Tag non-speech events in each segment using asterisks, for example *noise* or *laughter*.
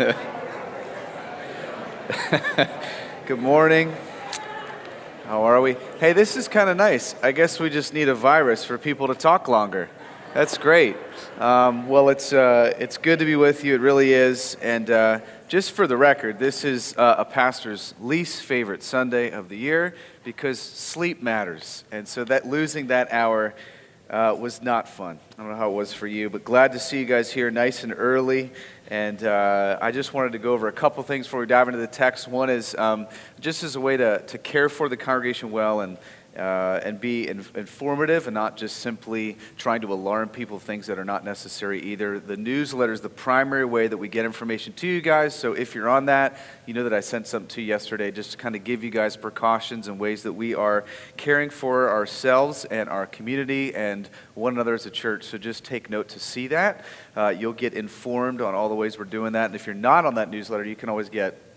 *laughs* Good morning. How are we? Hey, this is kind of nice. I guess we just need a virus for people to talk longer. That's great. Um, well, it's, uh, it's good to be with you. It really is. And uh, just for the record, this is uh, a pastor's least favorite Sunday of the year because sleep matters. And so that losing that hour uh, was not fun. I don't know how it was for you, but glad to see you guys here nice and early. And uh, I just wanted to go over a couple things before we dive into the text. One is um, just as a way to, to care for the congregation well and uh, and be in, informative and not just simply trying to alarm people things that are not necessary either. The newsletter is the primary way that we get information to you guys. So if you're on that, you know that I sent something to you yesterday just to kind of give you guys precautions and ways that we are caring for ourselves and our community and one another as a church. So just take note to see that. Uh, you'll get informed on all the ways we're doing that. And if you're not on that newsletter, you can always get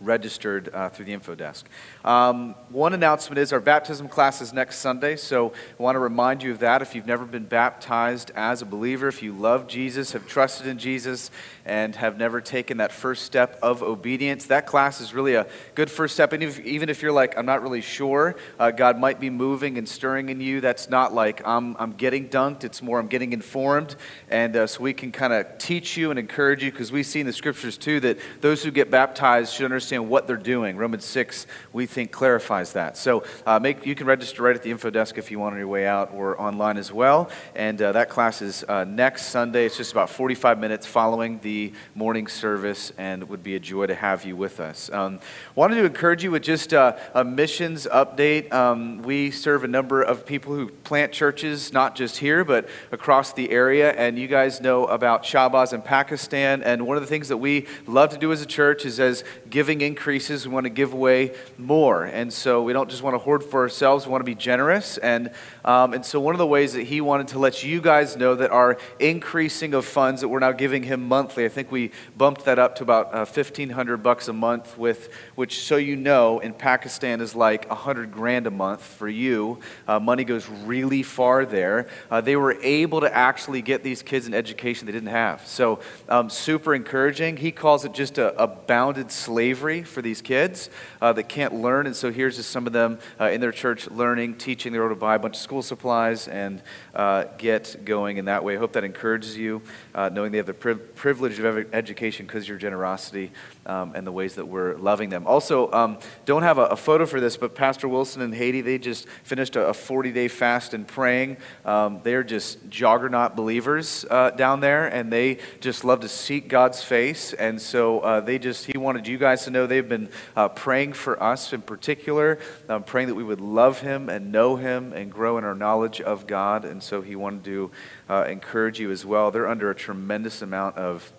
registered uh, through the info desk. Um, one announcement is our baptism class is next Sunday, so I want to remind you of that. If you've never been baptized as a believer, if you love Jesus, have trusted in Jesus, and have never taken that first step of obedience, that class is really a good first step. And if, even if you're like, I'm not really sure, uh, God might be moving and stirring in you, that's not like I'm, I'm getting dunked, it's more I'm getting informed. And uh, so we can kind of teach you and encourage you because we see in the scriptures too that those who get baptized should understand understand what they're doing. Romans 6, we think, clarifies that. So uh, make, you can register right at the info desk if you want on your way out or online as well. And uh, that class is uh, next Sunday. It's just about 45 minutes following the morning service, and it would be a joy to have you with us. Um, wanted to encourage you with just uh, a missions update. Um, we serve a number of people who plant churches, not just here, but across the area. And you guys know about Shahbaz in Pakistan. And one of the things that we love to do as a church is as giving giving increases, we want to give away more. And so we don't just want to hoard for ourselves, we want to be generous. And, um, and so one of the ways that he wanted to let you guys know that our increasing of funds that we're now giving him monthly, I think we bumped that up to about uh, 1500 bucks a month, with, which, so you know, in Pakistan is like 100 grand a month for you. Uh, money goes really far there. Uh, they were able to actually get these kids an education they didn't have. So um, super encouraging. He calls it just a, a bounded slavery slavery for these kids uh, that can't learn. And so here's just some of them uh, in their church learning, teaching. They're able to buy a bunch of school supplies and uh, get going in that way. I hope that encourages you, uh, knowing they have the pri- privilege of education because of your generosity um, and the ways that we're loving them. Also, um, don't have a, a, photo for this, but Pastor Wilson and Haiti, they just finished a 40 day fast and praying. Um, they're just juggernaut believers uh, down there, and they just love to seek God's face. And so uh, they just, he wanted you guys to know they've been uh, praying for us in particular, um, praying that we would love him and know him and grow in our knowledge of God. And so he wanted to uh, encourage you as well. They're under a tremendous amount of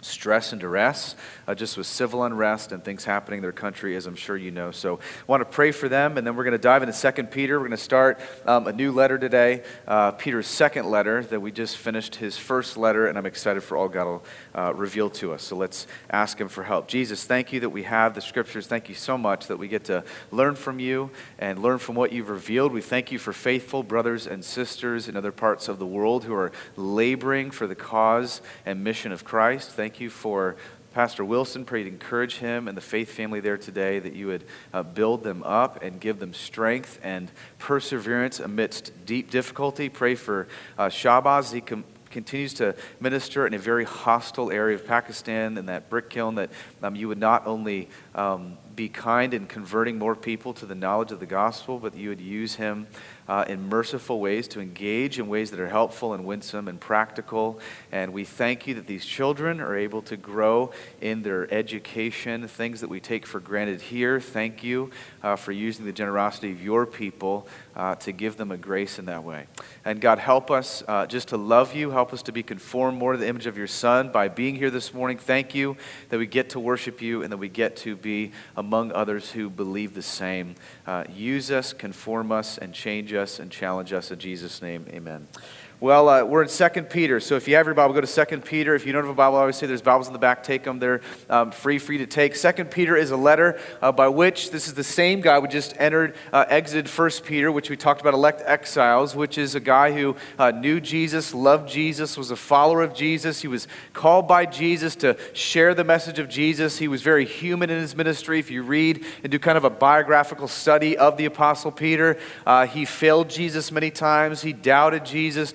stress and duress, uh, just with civil unrest and things happening in their country, as I'm sure you know. So I want to pray for them, and then we're going to dive into Second Peter. We're going to start um, a new letter today, uh, Peter's second letter that we just finished his first letter, and I'm excited for all God will uh, reveal to us. So let's ask him for help. Jesus, thank you that we have the scriptures. Thank you so much that we get to learn from you and learn from what you've revealed. We thank you for faithful brothers and sisters in other parts of the world who are laboring for the cause and mission of Christ. Thank thank you for Pastor Wilson. Pray to encourage him and the faith family there today, that you would uh, build them up and give them strength and perseverance amidst deep difficulty. Pray for uh, Shahbaz. He com- continues to minister in a very hostile area of Pakistan, in that brick kiln, that um, you would not only um, be kind in converting more people to the knowledge of the gospel, but you would use him uh, in merciful ways, to engage in ways that are helpful and winsome and practical. And we thank you that these children are able to grow in their education, things that we take for granted here. Thank you uh, for using the generosity of your people uh, to give them a grace in that way. And God, help us uh, just to love you. Help us to be conformed more to the image of your Son by being here this morning. Thank you that we get to worship you and that we get to be among others who believe the same. Uh, use us, conform us, and change us and challenge us in Jesus' name. Amen. Well, uh, we're in 2 Peter. So if you have your Bible, go to 2 Peter. If you don't have a Bible, I always say there's Bibles in the back. Take them. They're um, free for you to take. 2 Peter is a letter uh, by which this is the same guy who just entered, uh, exited 1 Peter, which we talked about elect exiles, which is a guy who uh, knew Jesus, loved Jesus, was a follower of Jesus. He was called by Jesus to share the message of Jesus. He was very human in his ministry. If you read and do kind of a biographical study of the Apostle Peter, uh, he failed Jesus many times. He doubted Jesus,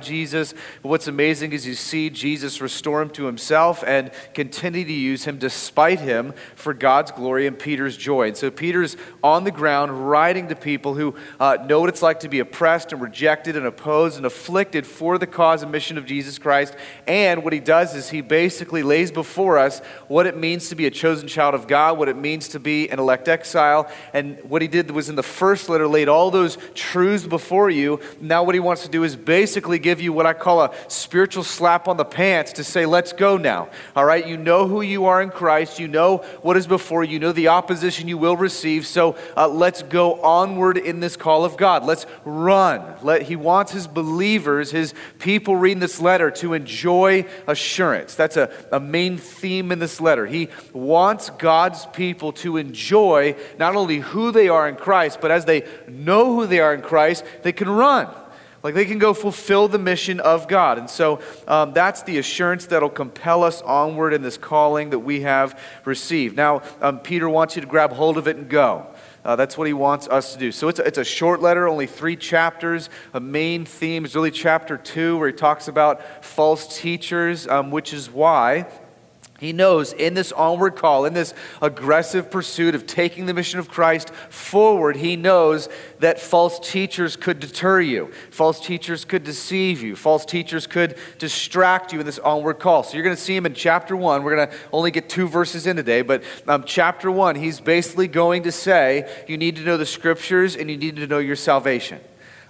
Jesus. But what's amazing is you see Jesus restore him to himself and continue to use him despite him for God's glory and Peter's joy. And so Peter's on the ground writing to people who uh, know what it's like to be oppressed and rejected and opposed and afflicted for the cause and mission of Jesus Christ. And what he does is he basically lays before us what it means to be a chosen child of God, what it means to be an elect exile. And what he did was in the first letter laid all those truths before you. Now what he wants to do is basically basically give you what I call a spiritual slap on the pants to say, let's go now. All right, you know who you are in Christ, you know what is before you, you know the opposition you will receive. So uh, let's go onward in this call of God. Let's run. Let, he wants his believers, his people reading this letter to enjoy assurance. That's a, a main theme in this letter. He wants God's people to enjoy not only who they are in Christ, but as they know who they are in Christ, they can run. Like they can go fulfill the mission of God. And so um, that's the assurance that'll compel us onward in this calling that we have received. Now, um, Peter wants you to grab hold of it and go. Uh, that's what he wants us to do. So it's a, it's a short letter, only three chapters. A main theme is really chapter two, where he talks about false teachers, um, which is why he knows in this onward call, in this aggressive pursuit of taking the mission of Christ forward, he knows that false teachers could deter you. False teachers could deceive you. False teachers could distract you in this onward call. So you're going to see him in chapter one. We're going to only get two verses in today, but um, chapter one, he's basically going to say you need to know the scriptures and you need to know your salvation.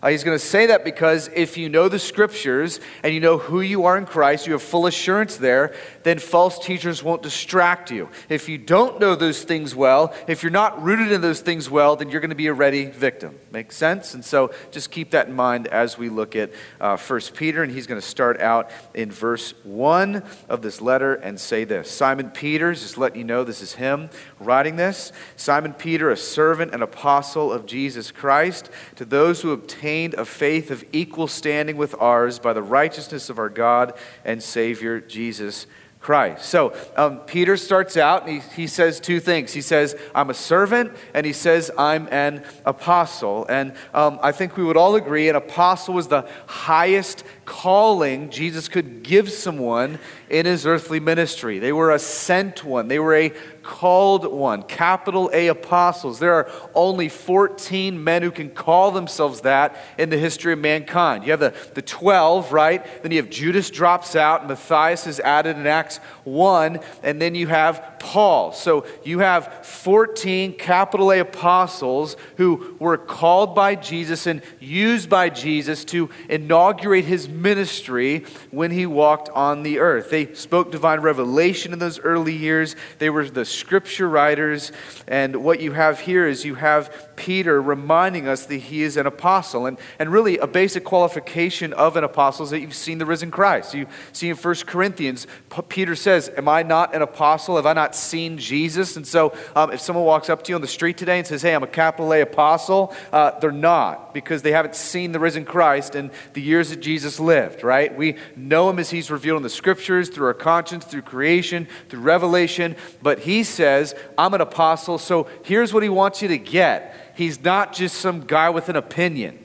Uh, he's going to say that because if you know the scriptures and you know who you are in Christ, you have full assurance there, then false teachers won't distract you. If you don't know those things well, if you're not rooted in those things well, then you're going to be a ready victim. Make sense? And so just keep that in mind as we look at uh, 1 Peter. And he's going to start out in verse 1 of this letter and say this Simon Peter, just letting you know this is him writing this. Simon Peter, a servant and apostle of Jesus Christ, to those who obtain obtained a faith of equal standing with ours by the righteousness of our God and Savior Jesus Christ. So um, Peter starts out and he, he says two things. He says, I'm a servant, and he says, I'm an apostle. And um, I think we would all agree an apostle was the highest calling Jesus could give someone in his earthly ministry. They were a sent one, they were a called one, capital A apostles. There are only 14 men who can call themselves that in the history of mankind. You have the, the 12, right? Then you have Judas drops out, Matthias is added in Acts 1, and then you have Paul. So you have 14 capital A apostles who were called by Jesus and used by Jesus to inaugurate his ministry when he walked on the earth. They spoke divine revelation in those early years, they were the scripture writers. And what you have here is you have Peter reminding us that he is an apostle. And, and really, a basic qualification of an apostle is that you've seen the risen Christ. You see in 1 Corinthians, Peter says, Am I not an apostle? Have I not seen Jesus? And so, um, if someone walks up to you on the street today and says, Hey, I'm a capital A apostle, uh, they're not because they haven't seen the risen Christ in the years that Jesus lived, right? We know him as he's revealed in the scriptures, through our conscience, through creation, through revelation. But he says, I'm an apostle, so here's what he wants you to get he's not just some guy with an opinion.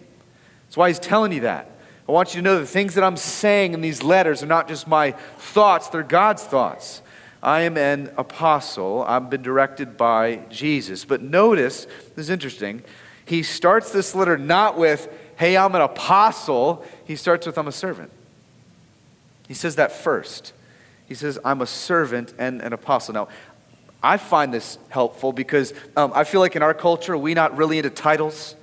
That's why he's telling you that. I want you to know the things that I'm saying in these letters are not just my thoughts, they're God's thoughts. I am an apostle. I've been directed by Jesus. But notice, this is interesting. He starts this letter not with, hey, I'm an apostle. He starts with, I'm a servant. He says that first. He says, I'm a servant and an apostle. Now, I find this helpful because um, I feel like in our culture, we not really into titles,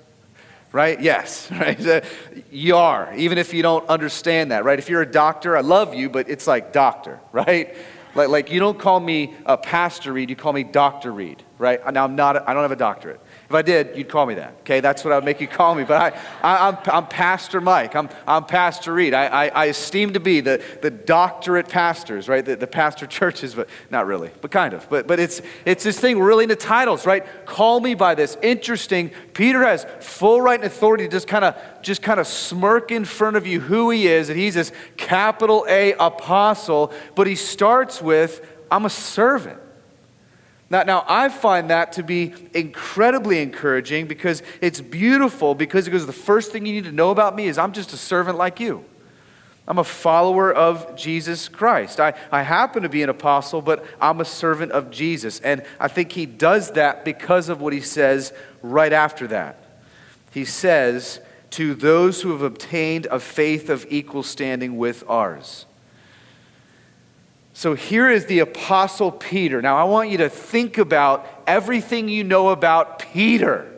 right? Yes, *laughs* right? You are, even if you don't understand that, right? If you're a doctor, I love you, but it's like doctor, *laughs* right? Like, like you don't call me a Pastor Reed, you call me Dr. Reed, right? Now, I'm not, I don't have a doctorate. If I did, you'd call me that. Okay, that's what I would make you call me. But I, am I'm, I'm Pastor Mike. I'm, I'm Pastor Reed. I, I, I esteem to be the, the doctorate pastors, right? The, the pastor *laughs* churches, but not really, but kind of. But, but it's, it's this thing, really into titles, right? Call me by this. Interesting. Peter has full right and authority to just kind of just kind of smirk in front of you who he is, and he's this capital A apostle, but he starts with, I'm a servant. Now, now, I find that to be incredibly encouraging because it's beautiful because it goes, the first thing you need to know about me is I'm just a servant like you. I'm a follower of Jesus Christ. I, I happen to be an apostle, but I'm a servant of Jesus. And I think he does that because of what he says right after that. He says, To those who have obtained a faith of equal standing with ours. So here is the Apostle Peter. Now, I want you to think about everything you know about Peter.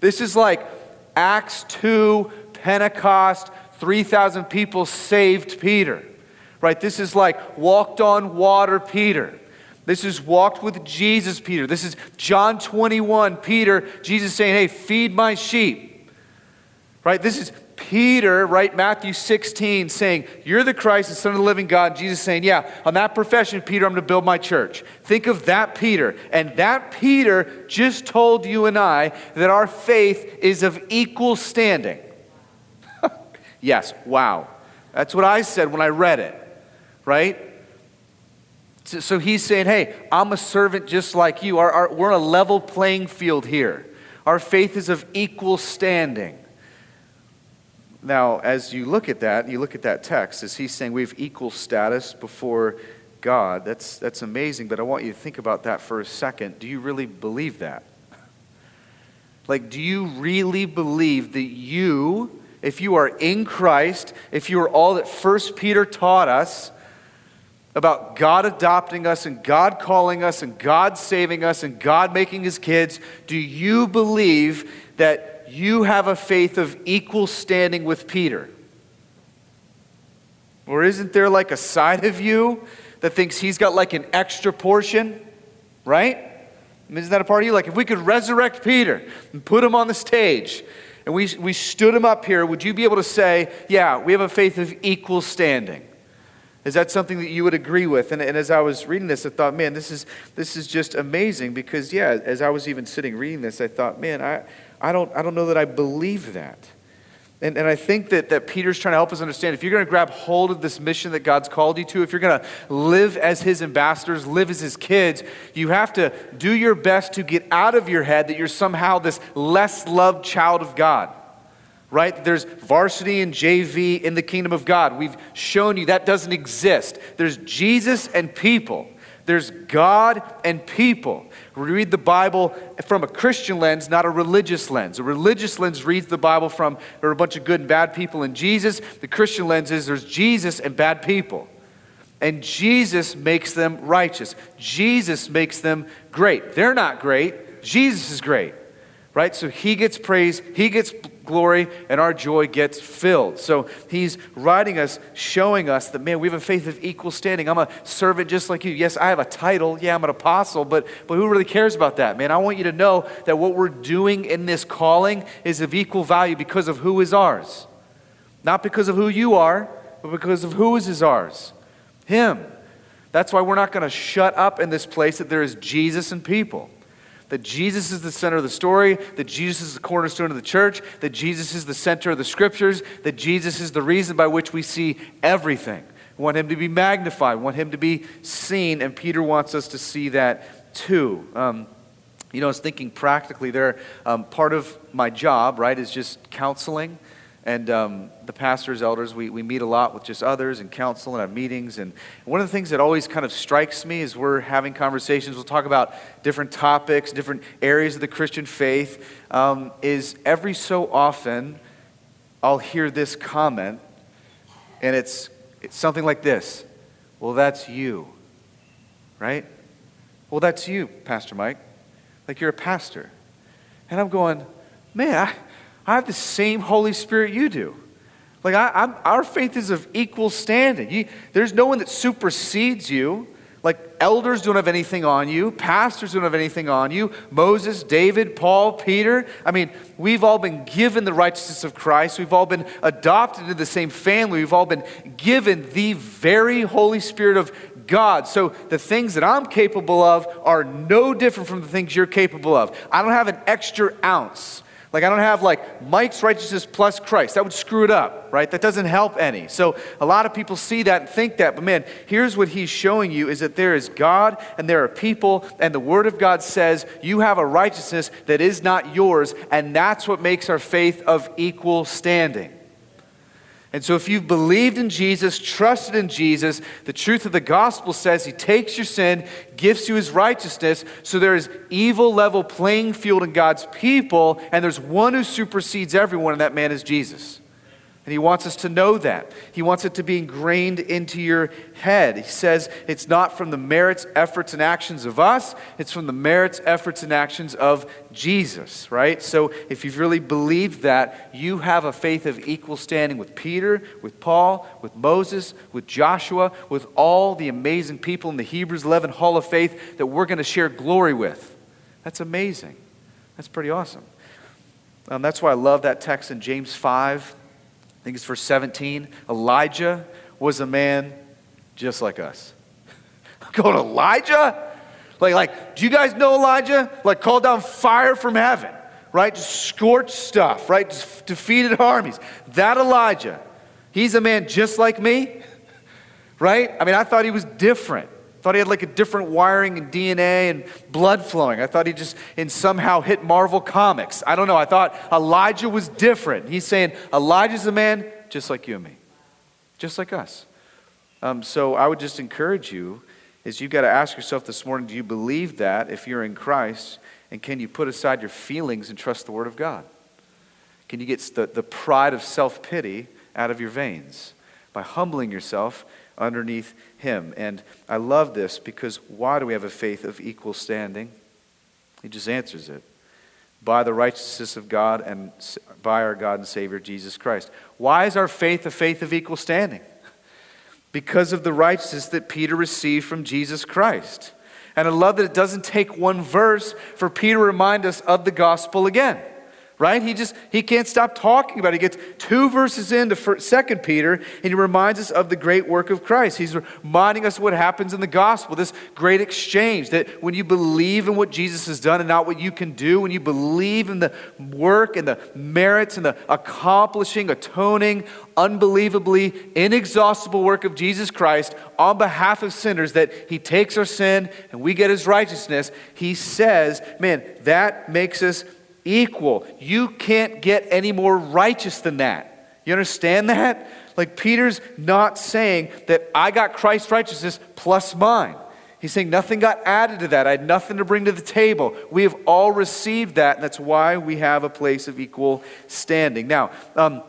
This is like Acts 2, Pentecost, 3,000 people saved Peter, right? This is like walked on water Peter. This is walked with Jesus Peter. This is John 21, Peter, Jesus saying, hey, feed my sheep, right? This is Peter, right, Matthew 16, saying, You're the Christ, the Son of the living God. Jesus saying, Yeah, on that profession, Peter, I'm going to build my church. Think of that Peter. And that Peter just told you and I that our faith is of equal standing. *laughs* yes, wow. That's what I said when I read it, right? So, so he's saying, Hey, I'm a servant just like you. Our, our, we're on a level playing field here. Our faith is of equal standing. Now, as you look at that, you look at that text, is he saying we have equal status before God? That's, that's amazing, but I want you to think about that for a second. Do you really believe that? *laughs* Like, do you really believe that you, if you are in Christ, if you are all that First Peter taught us about God adopting us and God calling us and God saving us and God making his kids, do you believe that you have a faith of equal standing with Peter? Or isn't there like a side of you that thinks he's got like an extra portion? Right? Isn't that a part of you? Like, if we could resurrect Peter and put him on the stage and we, we stood him up here, would you be able to say, yeah, we have a faith of equal standing? Is that something that you would agree with? And, and, as I was reading this, I thought, man, this is, this is just amazing because, yeah, as I was even sitting reading this, I thought, man, I, I don't, I don't know that I believe that. And, and I think that, that Peter's trying to help us understand if you're going to grab hold of this mission that God's called you to, if you're going to live as his ambassadors, live as his kids, you have to do your best to get out of your head that you're somehow this less loved child of God. Right? There's varsity and JV in the kingdom of God. We've shown you that doesn't exist. There's Jesus and people. There's God and people. We read the Bible from a Christian lens, not a religious lens. A religious lens reads the Bible from there are a bunch of good and bad people in Jesus. The Christian lens is there's Jesus and bad people. And Jesus makes them righteous. Jesus makes them great. They're not great. Jesus is great. Right? So he gets praise, he gets glory and our joy gets filled. So he's writing us, showing us that, man, we have a faith of equal standing. I'm a servant just like you. Yes, I have a title. Yeah, I'm an apostle, but, but who really cares about that, man? I want you to know that what we're doing in this calling is of equal value because of who is ours. Not because of who you are, but because of who is ours. Him. That's why we're not going to shut up in this place that there is Jesus and people that Jesus is the center of the story, that Jesus is the cornerstone of the church, that Jesus is the center of the scriptures, that Jesus is the reason by which we see everything. We want him to be magnified, want him to be seen, and Peter wants us to see that too. Um, you know, I was thinking practically there, um, part of my job, right, is just counseling and um, the pastors, elders, we, we meet a lot with just others and counsel and have meetings. And one of the things that always kind of strikes me is we're having conversations, we'll talk about different topics, different areas of the Christian faith, um, is every so often I'll hear this comment, and it's, it's something like this Well, that's you, right? Well, that's you, Pastor Mike. Like you're a pastor. And I'm going, man, I, I have the same Holy Spirit you do. Like, I, our faith is of equal standing. You, there's no one that supersedes you. Like elders don't have anything on you, pastors don't have anything on you, Moses, David, Paul, Peter. I mean, we've all been given the righteousness of Christ. We've all been adopted into the same family. We've all been given the very Holy Spirit of God. So the things that I'm capable of are no different from the things you're capable of. I don't have an extra ounce. Like, I don't have like Mike's righteousness plus Christ. That would screw it up, right? That doesn't help any. So, a lot of people see that and think that. But man, here's what he's showing you is that there is God and there are people, and the Word of God says you have a righteousness that is not yours, and that's what makes our faith of equal standing. And so, if you've believed in Jesus, trusted in Jesus, the truth of the gospel says he takes your sin, gives you his righteousness. So, there is evil level playing field in God's people, and there's one who supersedes everyone, and that man is Jesus. And he wants us to know that. He wants it to be ingrained into your head. He says it's not from the merits, efforts, and actions of us, it's from the merits, efforts, and actions of Jesus, right? So if you've really believed that, you have a faith of equal standing with Peter, with Paul, with Moses, with Joshua, with all the amazing people in the Hebrews 11 Hall of Faith that we're going to share glory with. That's amazing. That's pretty awesome. Um, that's why I love that text in James 5 I think it's verse 17. Elijah was a man just like us. *laughs* Going Elijah? Like, like, do you guys know Elijah? Like, called down fire from heaven, right? Just scorched stuff, right? Just defeated armies. That Elijah, he's a man just like me, *laughs* right? I mean, I thought he was different. I thought he had like a different wiring and DNA and blood flowing. I thought he just in somehow hit Marvel Comics. I don't know. I thought Elijah was different. He's saying Elijah's a man just like you and me, just like us. Um, so I would just encourage you is you've got to ask yourself this morning, do you believe that if you're in Christ? And can you put aside your feelings and trust the Word of God? Can you get the, the pride of self pity out of your veins by humbling yourself underneath him. And I love this because why do we have a faith of equal standing? He just answers it by the righteousness of God and by our God and Savior Jesus Christ. Why is our faith a faith of equal standing? Because of the righteousness that Peter received from Jesus Christ. And I love that it doesn't take one verse for Peter to remind us of the gospel again right? He just he can't stop talking about it. He gets two verses into Second Peter, and he reminds us of the great work of Christ. He's reminding us what happens in the gospel, this great exchange that when you believe in what Jesus has done and not what you can do, when you believe in the work and the merits and the accomplishing, atoning, unbelievably inexhaustible work of Jesus Christ on behalf of sinners, that he takes our sin and we get his righteousness, he says, man, that makes us equal. You can't get any more righteous than that. You understand that? Like Peter's not saying that I got Christ's righteousness plus mine. He's saying nothing got added to that. I had nothing to bring to the table. We have all received that, and that's why we have a place of equal standing. Now, um,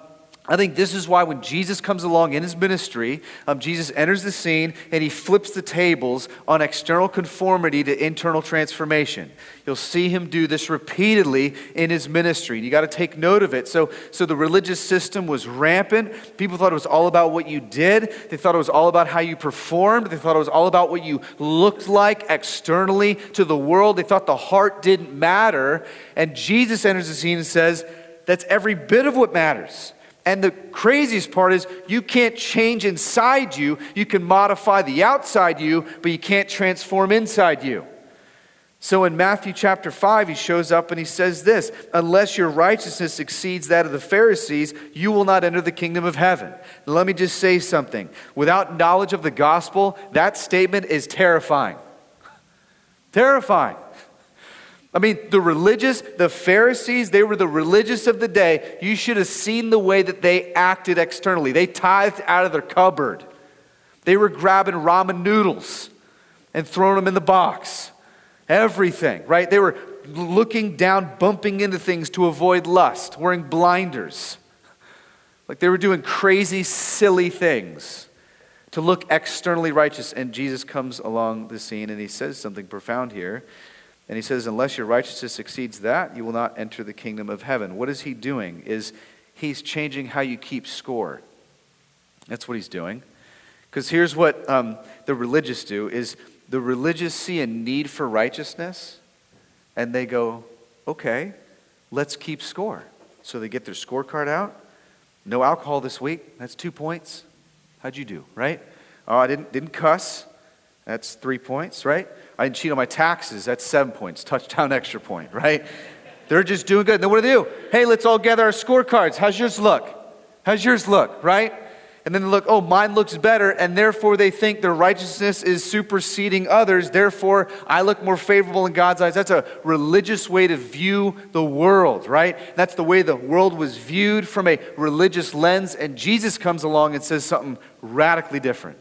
I think this is why when Jesus comes along in his ministry, um, Jesus enters the scene and he flips the tables on external conformity to internal transformation. You'll see him do this repeatedly in his ministry. You got to take note of it. So, so the religious system was rampant. People thought it was all about what you did, they thought it was all about how you performed, they thought it was all about what you looked like externally to the world. They thought the heart didn't matter. And Jesus enters the scene and says, That's every bit of what matters. And the craziest part is you can't change inside you. You can modify the outside you, but you can't transform inside you. So in Matthew chapter 5, he shows up and he says this Unless your righteousness exceeds that of the Pharisees, you will not enter the kingdom of heaven. let me just say something. Without knowledge of the gospel, that statement is terrifying. terrifying. I mean, the religious, the Pharisees, they were the religious of the day. You should have seen the way that they acted externally. They tithed out of their cupboard. They were grabbing ramen noodles and throwing them in the box. Everything, right? They were looking down, bumping into things to avoid lust, wearing blinders. Like they were doing crazy, silly things to look externally righteous. And Jesus comes along the scene and he says something profound here. And he says, Unless your righteousness exceeds that, you will not enter the kingdom of heaven. What is he doing? Is he's changing how you keep score. That's what he's doing. Because here's what um, the religious do is the religious see a need for righteousness and they go, okay, let's keep score. So they get their scorecard out. No alcohol this week. That's two points. How'd you do, right? Oh, I didn't, didn't cuss. That's three points, right? I didn't cheat on my taxes. That's seven points. Touchdown, *laughs* extra point, right? They're just doing good. then what do they do? Hey, let's all gather our scorecards. How's yours look? How's yours look, right? And then they look, oh, mine looks better, and therefore they think their righteousness is superseding others. Therefore, I look more favorable in God's eyes. That's a religious way to view the world, right? That's the way the world was viewed from a religious lens, and Jesus comes along and says something radically different.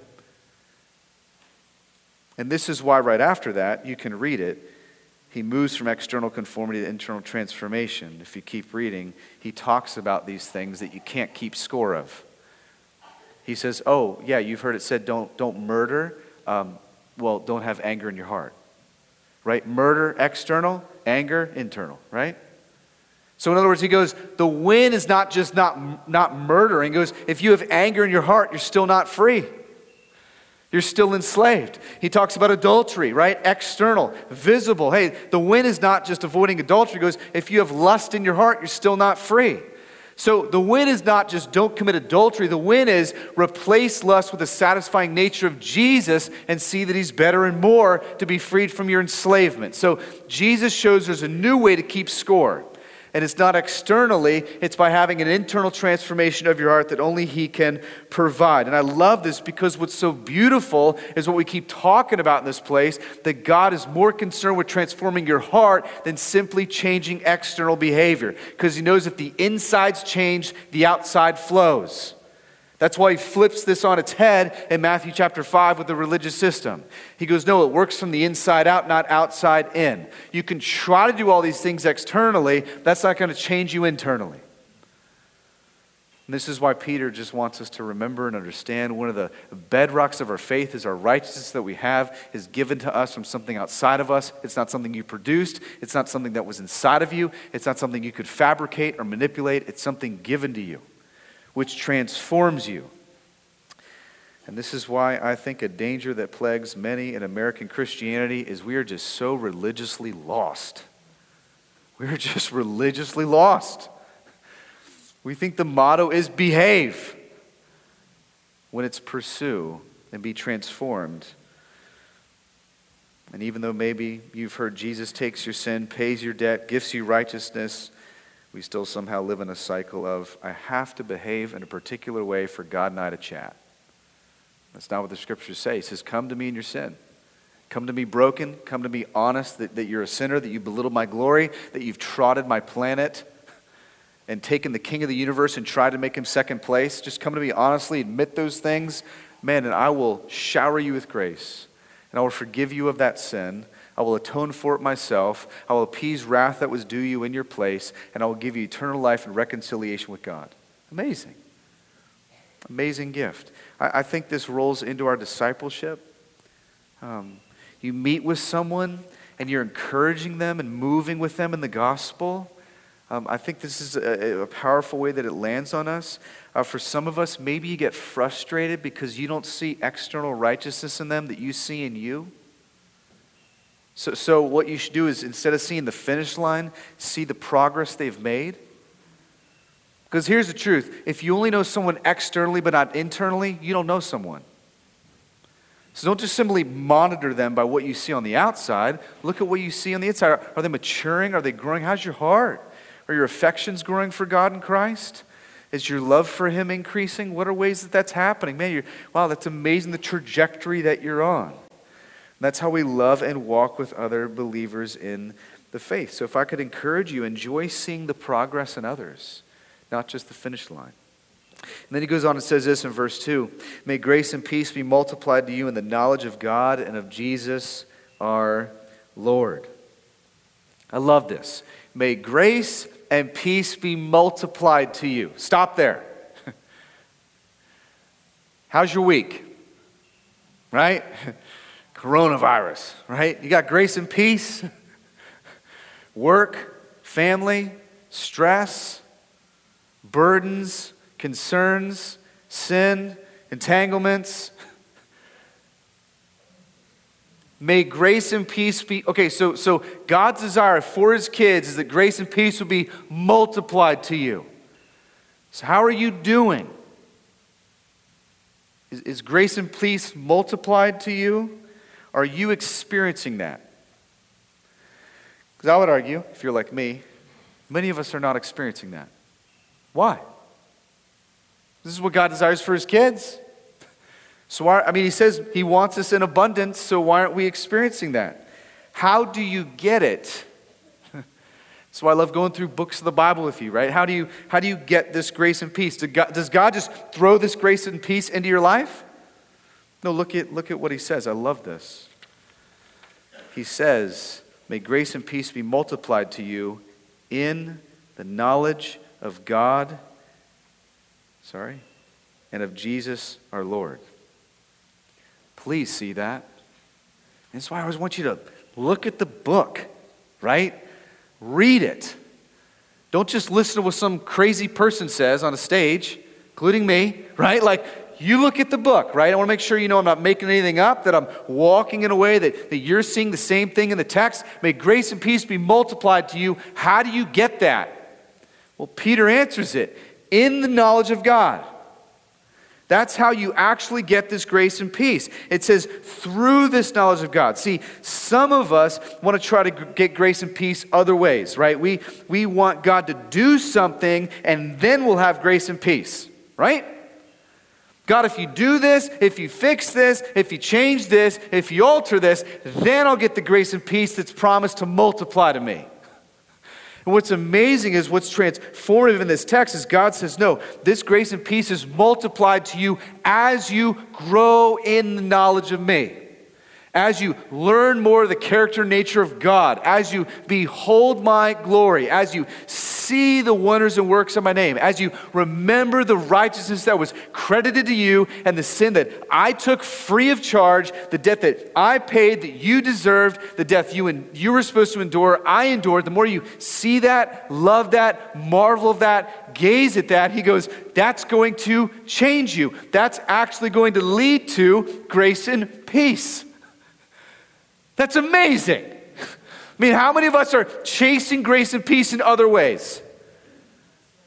And this is why, right after that, you can read it. He moves from external conformity to internal transformation. If you keep reading, he talks about these things that you can't keep score of. He says, Oh, yeah, you've heard it said, don't, don't murder. Um, well, don't have anger in your heart. Right? Murder, external, anger, internal, right? So, in other words, he goes, the win is not just not, not murdering. He goes, if you have anger in your heart, you're still not free. You're still enslaved. He talks about adultery, right? External, visible. Hey, the win is not just avoiding adultery. He goes, if you have lust in your heart, you're still not free. So the win is not just don't commit adultery. The win is replace lust with the satisfying nature of Jesus and see that he's better and more to be freed from your enslavement. So Jesus shows there's a new way to keep score. And it's not externally, it's by having an internal transformation of your heart that only He can provide. And I love this because what's so beautiful is what we keep talking about in this place that God is more concerned with transforming your heart than simply changing external behavior. Because He knows if the inside's change, the outside flows. That's why he flips this on its head in Matthew chapter 5 with the religious system. He goes, No, it works from the inside out, not outside in. You can try to do all these things externally, that's not going to change you internally. And this is why Peter just wants us to remember and understand one of the bedrocks of our faith is our righteousness that we have is given to us from something outside of us. It's not something you produced, it's not something that was inside of you, it's not something you could fabricate or manipulate, it's something given to you which transforms you. And this is why I think a danger that plagues many in American Christianity is we are just so religiously lost. We're just *laughs* religiously lost. We think the motto is behave when it's pursue and be transformed. And even though maybe you've heard Jesus takes your sin, pays your debt, gives you righteousness, we still somehow live in a cycle of, I have to behave in a particular way for God and I to chat. That's not what the scriptures say. It says, Come to me in your sin. Come to me broken. Come to me honest that, that you're a sinner, that you belittle my glory, that you've trotted my planet and taken the king of the universe and tried to make him second place. Just come to me honestly, admit those things, man, and I will shower you with grace. And I will forgive you of that sin. I will atone for it myself. I will appease wrath that was due you in your place, and I will give you eternal life and reconciliation with God. Amazing. Amazing gift. I, I think this rolls into our discipleship. Um, you meet with someone and you're encouraging them and moving with them in the gospel. Um, I think this is a, a, powerful way that it lands on us. Uh, for some of us, maybe you get frustrated because you don't see external righteousness in them that you see in you. So, so what you should do is instead of seeing the finish line, see the progress they've made. Because here's the truth if you only know someone externally but not internally, you don't know someone. So don't just simply monitor them by what you see on the outside. Look at what you see on the inside. Are, they maturing? Are they growing? How's your heart? Are your affections growing for God and Christ? Is your love for Him increasing? What are ways that that's happening? Man, wow, that's amazing the trajectory that you're on. That's how we love and walk with other believers in the faith. So if I could encourage you, enjoy seeing the progress in others, not just the finish line. And then he goes on and says this in verse 2 May grace and peace be multiplied to you in the knowledge of God and of Jesus our Lord. I love this. May grace and peace be multiplied to you. Stop there. *laughs* How's your week? Right? *laughs* coronavirus, right? You got grace and peace, work, family, stress, burdens, concerns, sin, entanglements, May grace and peace be. Okay, so, so God's desire for his kids is that grace and peace will be multiplied to you. So, how are you doing? Is, is grace and peace multiplied to you? Are you experiencing that? Because I would argue, if you're like me, many of us are not experiencing that. Why? This is what God desires for his kids. So, why, I mean, he says he wants us in abundance, so why aren't we experiencing that? How do you get it? *laughs* So I love going through books of the Bible with you, right? How do you, how do you get this grace and peace? Does God just throw this grace and peace into your life? No, look at, look at what he says. I love this. He says, May grace and peace be multiplied to you in the knowledge of God, sorry, and of Jesus our Lord. Please see that. That's why I always want you to look at the book, right? Read it. Don't just listen to what some crazy person says on a stage, including me, right? Like, you look at the book, right? I want to make sure you know I'm not making anything up, that I'm walking in a way that, that you're seeing the same thing in the text. May grace and peace be multiplied to you. How do you get that? Well, Peter answers it in the knowledge of God. That's how you actually get this grace and peace. It says, through this knowledge of God. See, some of us want to try to get grace and peace other ways, right? We, we want God to do something and then we'll have grace and peace, right? God, if you do this, if you fix this, if you change this, if you alter this, then I'll get the grace and peace that's promised to multiply to me. And what's amazing is what's transformative in this text is God says, No, this grace and peace is multiplied to you as you grow in the knowledge of me as you learn more of the character and nature of God, as you behold my glory, as you see the wonders and works of my name, as you remember the righteousness that was credited to you and the sin that I took free of charge, the debt that I paid that you deserved, the death you and you were supposed to endure, I endured. The more you see that, love that, marvel of that, gaze at that, he goes, that's going to change you. That's actually going to lead to grace and peace. That's amazing. I mean, how many of us are chasing grace and peace in other ways?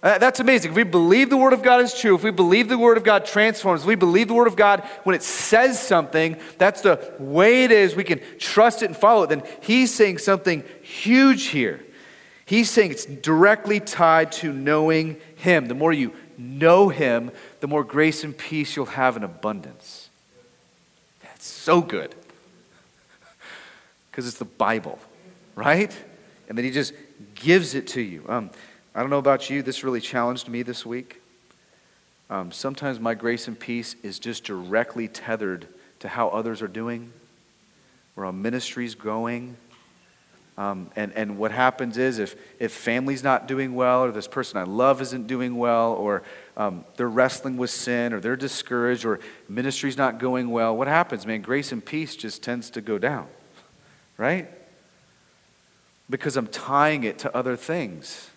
Uh, that's amazing. If we believe the Word of God is true, if we believe the Word of God transforms, if we believe the Word of God when it says something, that's the way it is, we can trust it and follow it, then He's saying something huge here. He's saying it's directly tied to knowing Him. The more you know Him, the more grace and peace you'll have in abundance. That's so good because it's the Bible, right? And then he just gives it to you. Um, I don't know about you, this really challenged me this week. Um, sometimes my grace and peace is just directly tethered to how others are doing, where our ministry's going. Um, and, and what happens is if, if family's not doing well, or this person I love isn't doing well, or um, they're wrestling with sin, or they're discouraged, or ministry's not going well, what happens, man? Grace and peace just tends to go down right? Because I'm tying it to other things.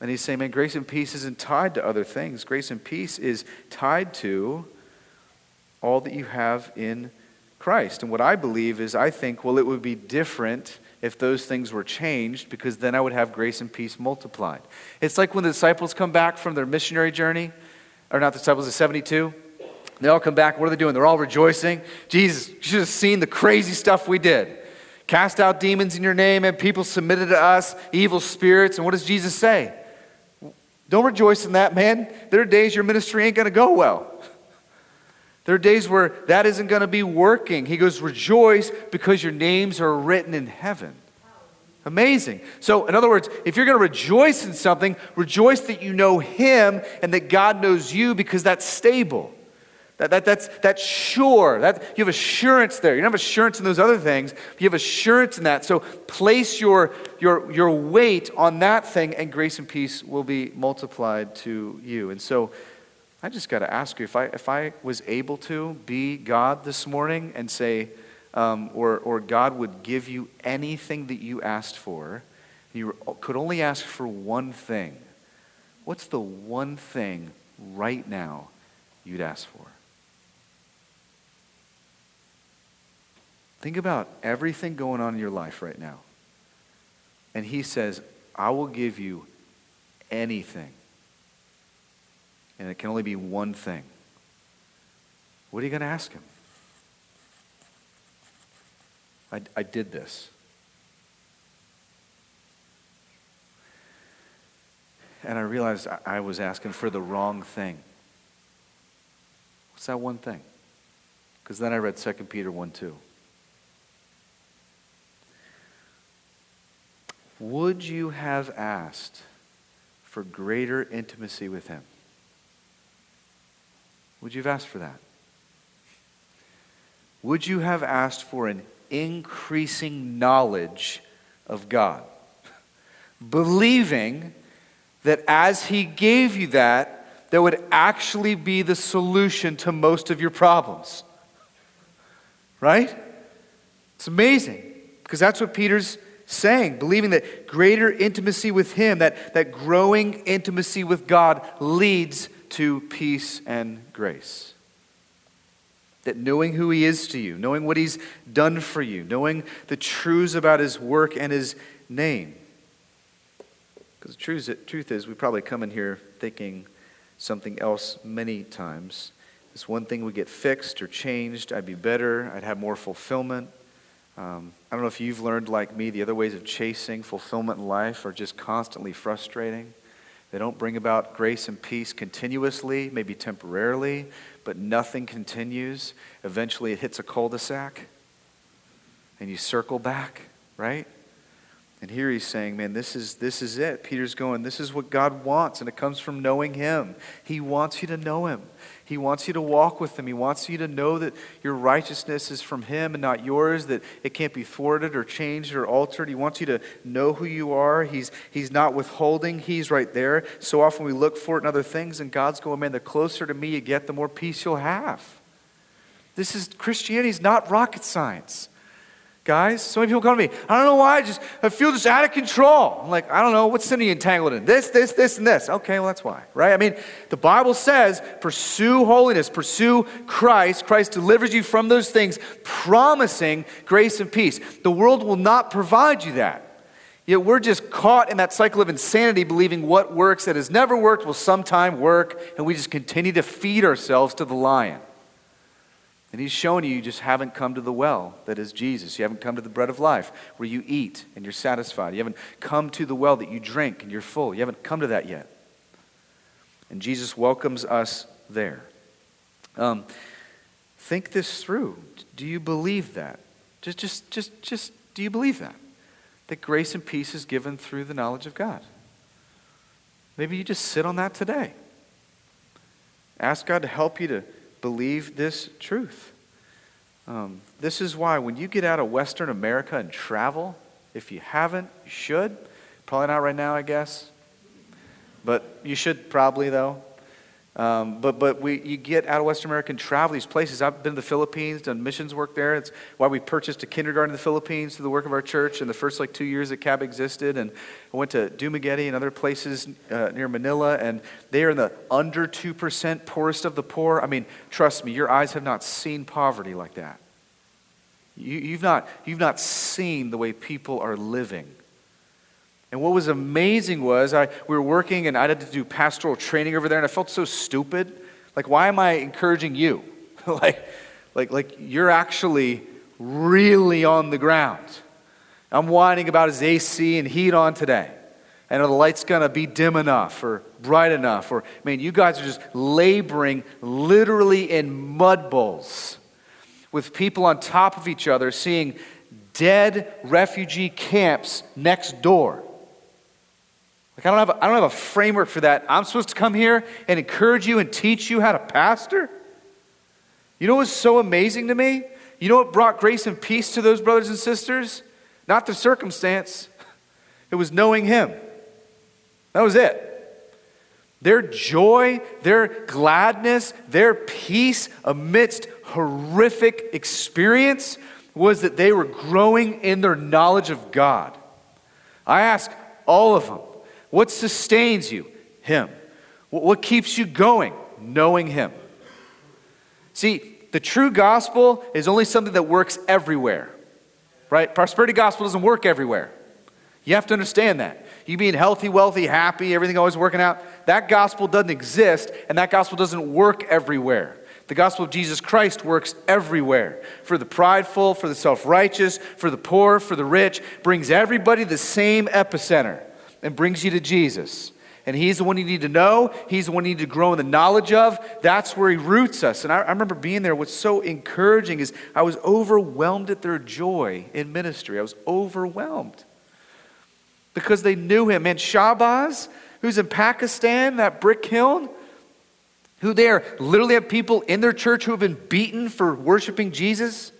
And he's saying, man, grace and peace isn't tied to other things. Grace and peace is tied to all that you have in Christ. And what I believe is, I think, well, it would be different if those things were changed because then I would have grace and peace multiplied. It's like when the disciples come back from their missionary journey, or not the disciples, the 72. They all come back. What are they doing? They're all rejoicing. Jesus, you should have seen the crazy stuff we did cast out demons in your name, and people submitted to us, evil spirits. And what does Jesus say? Don't rejoice in that, man. There are days your ministry ain't going to go well. There are days where that isn't going to be working. He goes, Rejoice because your names are written in heaven. Amazing. So, in other words, if you're going to rejoice in something, rejoice that you know Him and that God knows you because that's stable. That, that, that's, that's sure. That, you have assurance there. You don't have assurance in those other things, you have assurance in that. So place your, your, your weight on that thing, and grace and peace will be multiplied to you. And so I just got to ask you if I, if I was able to be God this morning and say, um, or, or God would give you anything that you asked for, you could only ask for one thing. What's the one thing right now you'd ask for? Think about everything going on in your life right now. And he says, I will give you anything. And it can only be one thing. What are you going to ask him? I, I did this. And I realized I was asking for the wrong thing. What's that one thing? Because then I read 2 Peter 1 2. Would you have asked for greater intimacy with Him? Would you have asked for that? Would you have asked for an increasing knowledge of God? Believing that as He gave you that, that would actually be the solution to most of your problems. Right? It's amazing because that's what Peter's saying, believing that greater intimacy with Him, that, that growing intimacy with God leads to peace and grace. That knowing who He is to you, knowing what He's done for you, knowing the truths about His work and His name. Because the truth, truth is, we probably come in here thinking something else many times. This one thing would get fixed or changed, I'd be better, I'd have more fulfillment. Um, I don't know if you've learned, like me, the other ways of chasing fulfillment in life are just constantly frustrating. They don't bring about grace and peace continuously, maybe temporarily, but nothing continues. Eventually, it hits a cul de sac and you circle back, right? And here he's saying, man, this is, this is it. Peter's going, this is what God wants, and it comes from knowing him. He wants you to know him. He wants you to walk with him. He wants you to know that your righteousness is from him and not yours, that it can't be thwarted or changed or altered. He wants you to know who you are. He's, he's not withholding, he's right there. So often we look for it in other things, and God's going, man, the closer to me you get, the more peace you'll have. This is Christianity is not rocket science. Guys, so many people come to me. I don't know why. I just I feel just out of control. I'm like, I don't know. What's sin entangled in? This, this, this, and this. Okay, well that's why, right? I mean, the Bible says, pursue holiness, pursue Christ. Christ delivers you from those things, promising grace and peace. The world will not provide you that. Yet we're just caught in that cycle of insanity, believing what works that has never worked will sometime work, and we just continue to feed ourselves to the lion. And he's showing you you just haven't come to the well that is Jesus. You haven't come to the bread of life where you eat and you're satisfied. You haven't come to the well that you drink and you're full. You haven't come to that yet. And Jesus welcomes us there. Um, think this through. Do you believe that? Just, just, just, just, do you believe that? That grace and peace is given through the knowledge of God. Maybe you just sit on that today. Ask God to help you to believe this truth. Um, this is why when you get out of Western America and travel, if you haven't, you should. Probably not right now, I guess. But you should probably, though. Um, but but we, you get out of Western America and travel these places. I've been to the Philippines, done missions work there. It's why we purchased a kindergarten in the Philippines through the work of our church in the first like two years that CAB existed. And I went to Dumaguete and other places uh, near Manila, and they are in the under 2% poorest of the poor. I mean, trust me, your eyes have not seen poverty like that. You, you've, not, you've not seen the way people are living. And what was amazing was I, we were working and I had to do pastoral training over there, and I felt so stupid. Like, why am I encouraging you? *laughs* like, like, like you're actually really on the ground. I'm whining about his AC and heat on today. And know the light's gonna be dim enough or bright enough. Or, I mean, you guys are just laboring literally in mud bowls with people on top of each other, seeing dead refugee camps next door. Like, I don't, have a, I don't have a framework for that. I'm supposed to come here and encourage you and teach you how to pastor? You know what's so amazing to me? You know what brought grace and peace to those brothers and sisters? Not the circumstance, it was knowing Him. That was it. Their joy, their gladness, their peace amidst horrific experience was that they were growing in their knowledge of God. I ask all of them, what sustains you? Him. What keeps you going? Knowing Him. See, the true gospel is only something that works everywhere, right? Prosperity gospel doesn't work everywhere. You have to understand that. You being healthy, wealthy, happy, everything always working out, that gospel doesn't exist, and that gospel doesn't work everywhere. The gospel of Jesus Christ works everywhere for the prideful, for the self righteous, for the poor, for the rich, brings everybody the same epicenter and brings you to Jesus. And He's the one you need to know. He's the one you need to grow in the knowledge of. That's where He roots us. And I, I remember being there. What's so encouraging is I was overwhelmed at their joy in ministry. I was overwhelmed because they knew Him. And Shabazz, who's in Pakistan, that brick kiln, who there literally have people in their church who have been beaten for worshiping Jesus.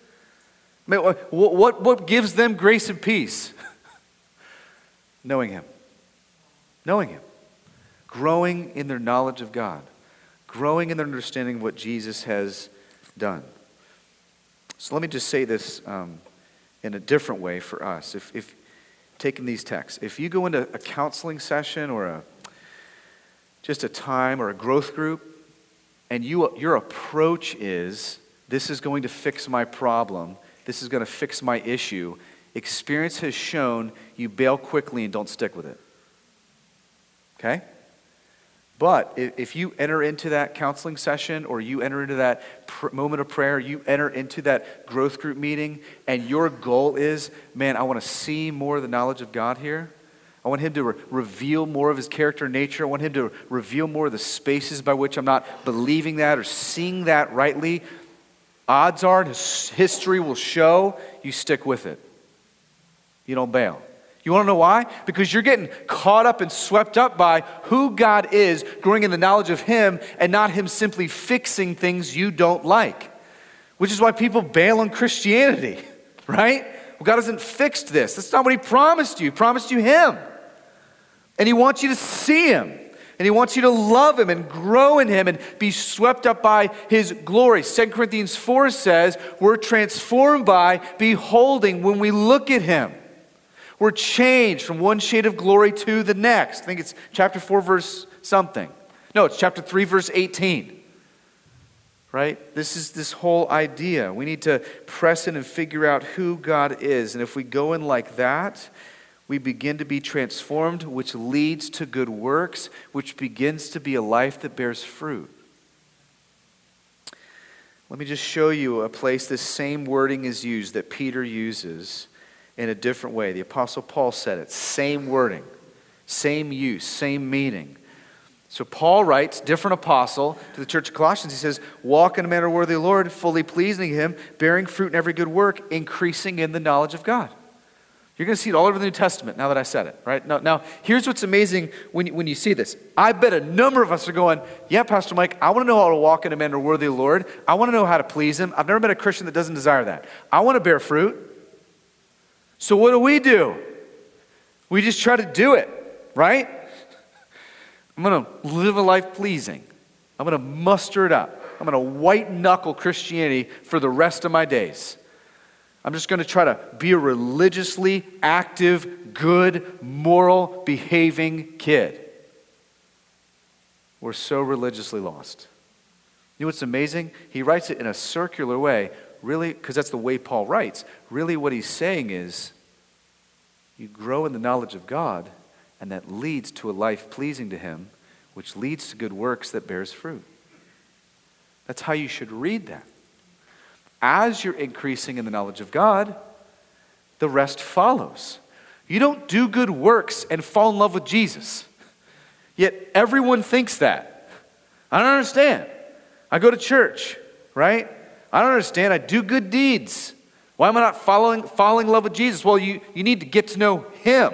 I mean, what, what, what gives them grace and peace? *laughs* Knowing Him. Knowing Him growing in their knowledge of God, growing in their understanding of what Jesus has done. So let me just say this um, in a different way for us. If, if taking these texts, if you go into a counseling session or a just a time or a growth group, and you, your approach is, this is going to fix my problem, this is going to fix my issue, experience has shown you bail quickly and don't stick with it. Okay? But if you enter into that counseling session or you enter into that pr- moment of prayer, you enter into that growth group meeting, and your goal is, man, I want to see more of the knowledge of God here. I want Him to re- reveal more of His character and nature. I want Him to reveal more of the spaces by which I'm not believing that or seeing that rightly. Odds are, history will show you stick with it. You don't bail. You want to know why? Because you're getting caught up and swept up by who God is, growing in the knowledge of Him, and not Him simply fixing things you don't like. Which is why people bail on Christianity, *laughs* right? Well, God hasn't fixed this. That's not what He promised you. He promised you Him. And He wants you to see Him. And he wants you to love him and grow in him and be swept up by his glory. 2 Corinthians 4 says, We're transformed by beholding when we look at him. We're changed from one shade of glory to the next. I think it's chapter 4, verse something. No, it's chapter 3, verse 18. Right? This is this whole idea. We need to press in and figure out who God is. And if we go in like that, we begin to be transformed, which leads to good works, which begins to be a life that bears fruit. Let me just show you a place this same wording is used that Peter uses in a different way. The Apostle Paul said it. Same wording, same use, same meaning. So Paul writes, different apostle, to the church of Colossians. He says, Walk in a manner worthy of the Lord, fully pleasing Him, bearing fruit in every good work, increasing in the knowledge of God. You're going to see it all over the New Testament now that I said it, right? Now, now here's what's amazing when you, when you see this. I bet a number of us are going, Yeah, Pastor Mike, I want to know how to walk in a manner worthy of the Lord. I want to know how to please Him. I've never met a Christian that doesn't desire that. I want to bear fruit. So, what do we do? We just try to do it, right? I'm going to live a life pleasing. I'm going to muster it up. I'm going to white knuckle Christianity for the rest of my days. I'm just going to try to be a religiously active, good, moral, behaving kid. We're so religiously lost. You know what's amazing? He writes it in a circular way really, because that's the way Paul writes, really what he's saying is you grow in the knowledge of God, and that leads to a life pleasing to Him, which leads to good works that bears fruit. That's how you should read that. As you're increasing in the knowledge of God, the rest follows. You don't do good works and fall in love with Jesus. Yet everyone thinks that. I don't understand. I go to church, right? I don't understand. I do good deeds. Why am I not following, falling in love with Jesus? Well, you, you need to get to know Him.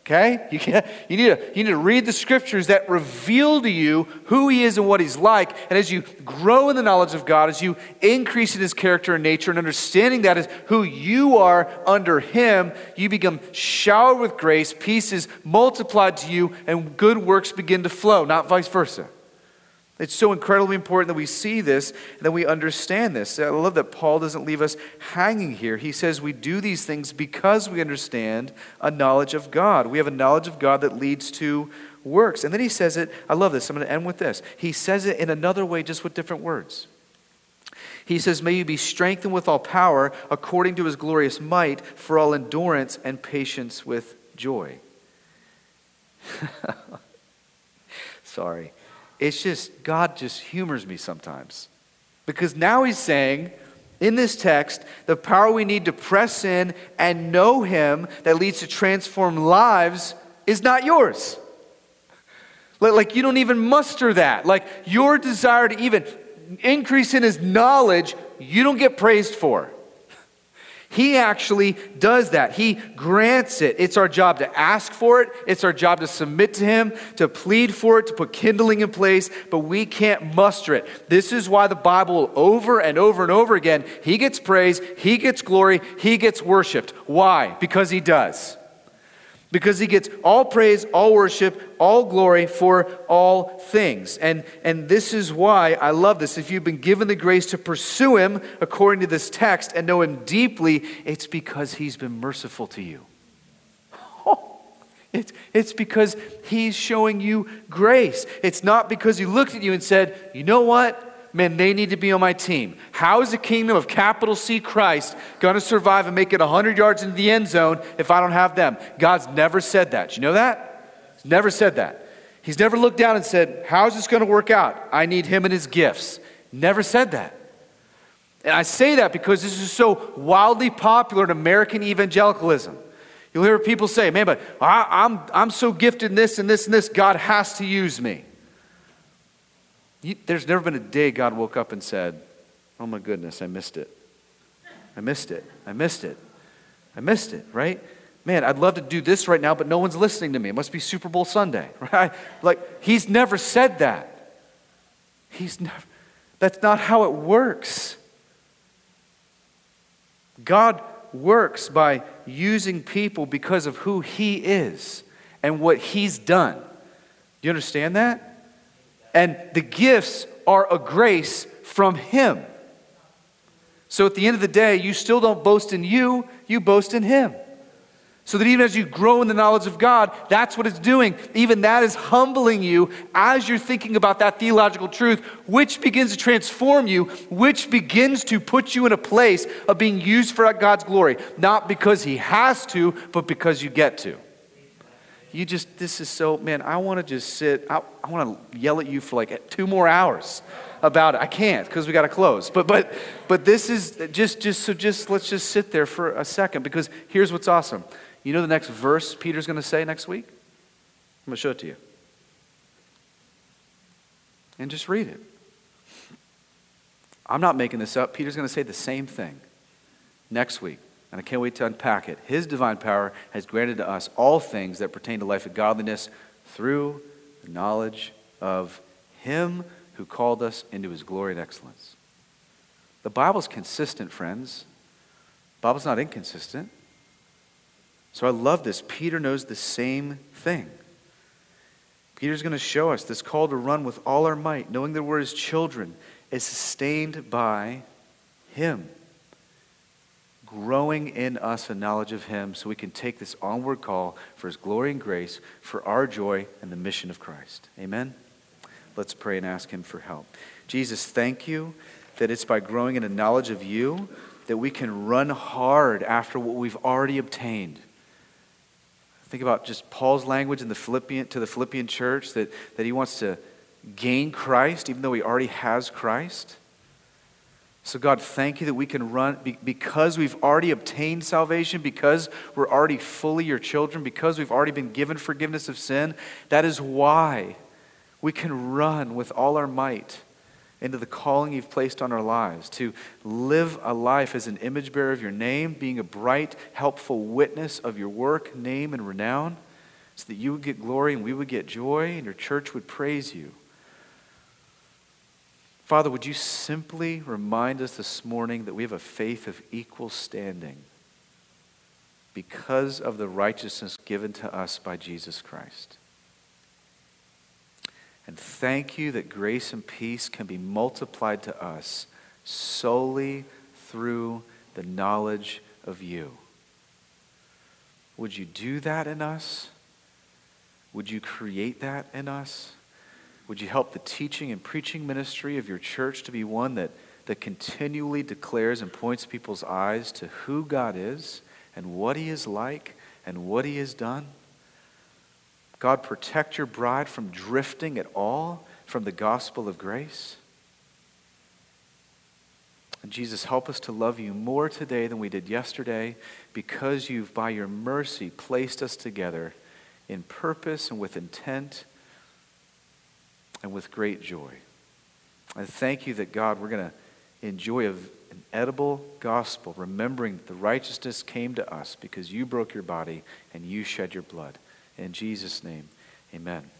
Okay? You, can, you, need to, you need to read the scriptures that reveal to you who He is and what He's like. And as you grow in the knowledge of God, as you increase in His character and nature, and understanding that is who you are under Him, you become showered with grace, peace is multiplied to you, and good works begin to flow, not vice versa. It's so incredibly important that we see this and that we understand this. I love that Paul doesn't leave us hanging here. He says we do these things because we understand a knowledge of God. We have a knowledge of God that leads to works. And then he says it, I love this. I'm going to end with this. He says it in another way, just with different words. He says, May you be strengthened with all power according to his glorious might for all endurance and patience with joy. *laughs* Sorry. It's just, God just humors me sometimes. Because now he's saying, in this text, the power we need to press in and know him that leads to transform lives is not yours. Like, you don't even muster that. Like, your desire to even increase in his knowledge, you don't get praised for. He actually does that. He grants it. It's our job to ask for it, it's our job to submit to Him, to plead for it, to put kindling in place, but we can't muster it. This is why the Bible, over and over and over again, He gets praise, He gets glory, He gets worshiped. Why? Because He does because he gets all praise, all worship, all glory for all things. And, and this is why I love this. If you've been given the grace to pursue him according to this text and know him deeply, it's because he's been merciful to you. *laughs* It's, it's because he's showing you grace. It's not because he looked at you and said, you know what? Man, they need to be on my team. How is the kingdom of capital C Christ going to survive and make it 100 yards into the end zone if I don't have them? God's never said that. You know that? He's never said that. He's never looked down and said, How's this going to work out? I need him and his gifts. Never said that. And I say that because this is so wildly popular in American evangelicalism. You'll hear people say, Man, but I, am I'm, I'm so gifted in this and this and this, God has to use me. There's never been a day God woke up and said, Oh my goodness, I missed it. I missed it. I missed it. I missed it, right? Man, I'd love to do this right now, but no one's listening to me. It must be Super Bowl Sunday, *laughs* right? Like, he's never said that. He's never, that's not how it works. God works by using people because of who he is and what he's done. Do you understand that? And the gifts are a grace from Him. So at the end of the day, you still don't boast in you, you boast in Him. So that even as you grow in the knowledge of God, that's what it's doing. Even that is humbling you as you're thinking about that theological truth, which begins to transform you, which begins to put you in a place of being used for God's glory. Not because He has to, but because you get to you just, this is so, man, I want to just sit, I, I want to yell at you for like two more hours about it. I can't because we got to close. But, but, but this is just, just, so just, let's just sit there for a second because here's what's awesome. You know the next verse Peter's going to say next week? I'm going to show it to you. And just read it. I'm not making this up. Peter's going to say the same thing next week and I can't wait to unpack it. His divine power has granted to us all things that pertain to life and godliness through the knowledge of Him who called us into His glory and excellence. The Bible's consistent, friends. The Bible's not inconsistent. So I love this. Peter knows the same thing. Peter's going to show us this call to run with all our might, knowing that we're his children, is sustained by him growing in us a knowledge of Him so we can take this onward call for His glory and grace, for our joy and the mission of Christ. Amen? Let's pray and ask Him for help. Jesus, thank you that it's by growing in a knowledge of you that we can run hard after what we've already obtained. Think about just Paul's language in the Philippian, to the Philippian church that, that he wants to gain Christ even though he already has Christ. So, God, thank you that we can run because we've already obtained salvation, because we're already fully your children, because we've already been given forgiveness of sin. That is why we can run with all our might into the calling you've placed on our lives to live a life as an image bearer of your name, being a bright, helpful witness of your work, name, and renown, so that you would get glory and we would get joy and your church would praise you. Father, would you simply remind us this morning that we have a faith of equal standing because of the righteousness given to us by Jesus Christ? And thank you that grace and peace can be multiplied to us solely through the knowledge of you. Would you do that in us? Would you create that in us? Would you help the teaching and preaching ministry of your church to be one that, that continually declares and points people's eyes to who God is and what He is like and what He has done. God, protect your bride from drifting at all from the gospel of grace. And Jesus, help us to love you more today than we did yesterday because you've, by your mercy, placed us together in purpose and with intent and with great joy. I thank you that, God, we're going to enjoy an edible gospel, remembering that the righteousness came to us because you broke your body and you shed your blood. In Jesus' name, amen.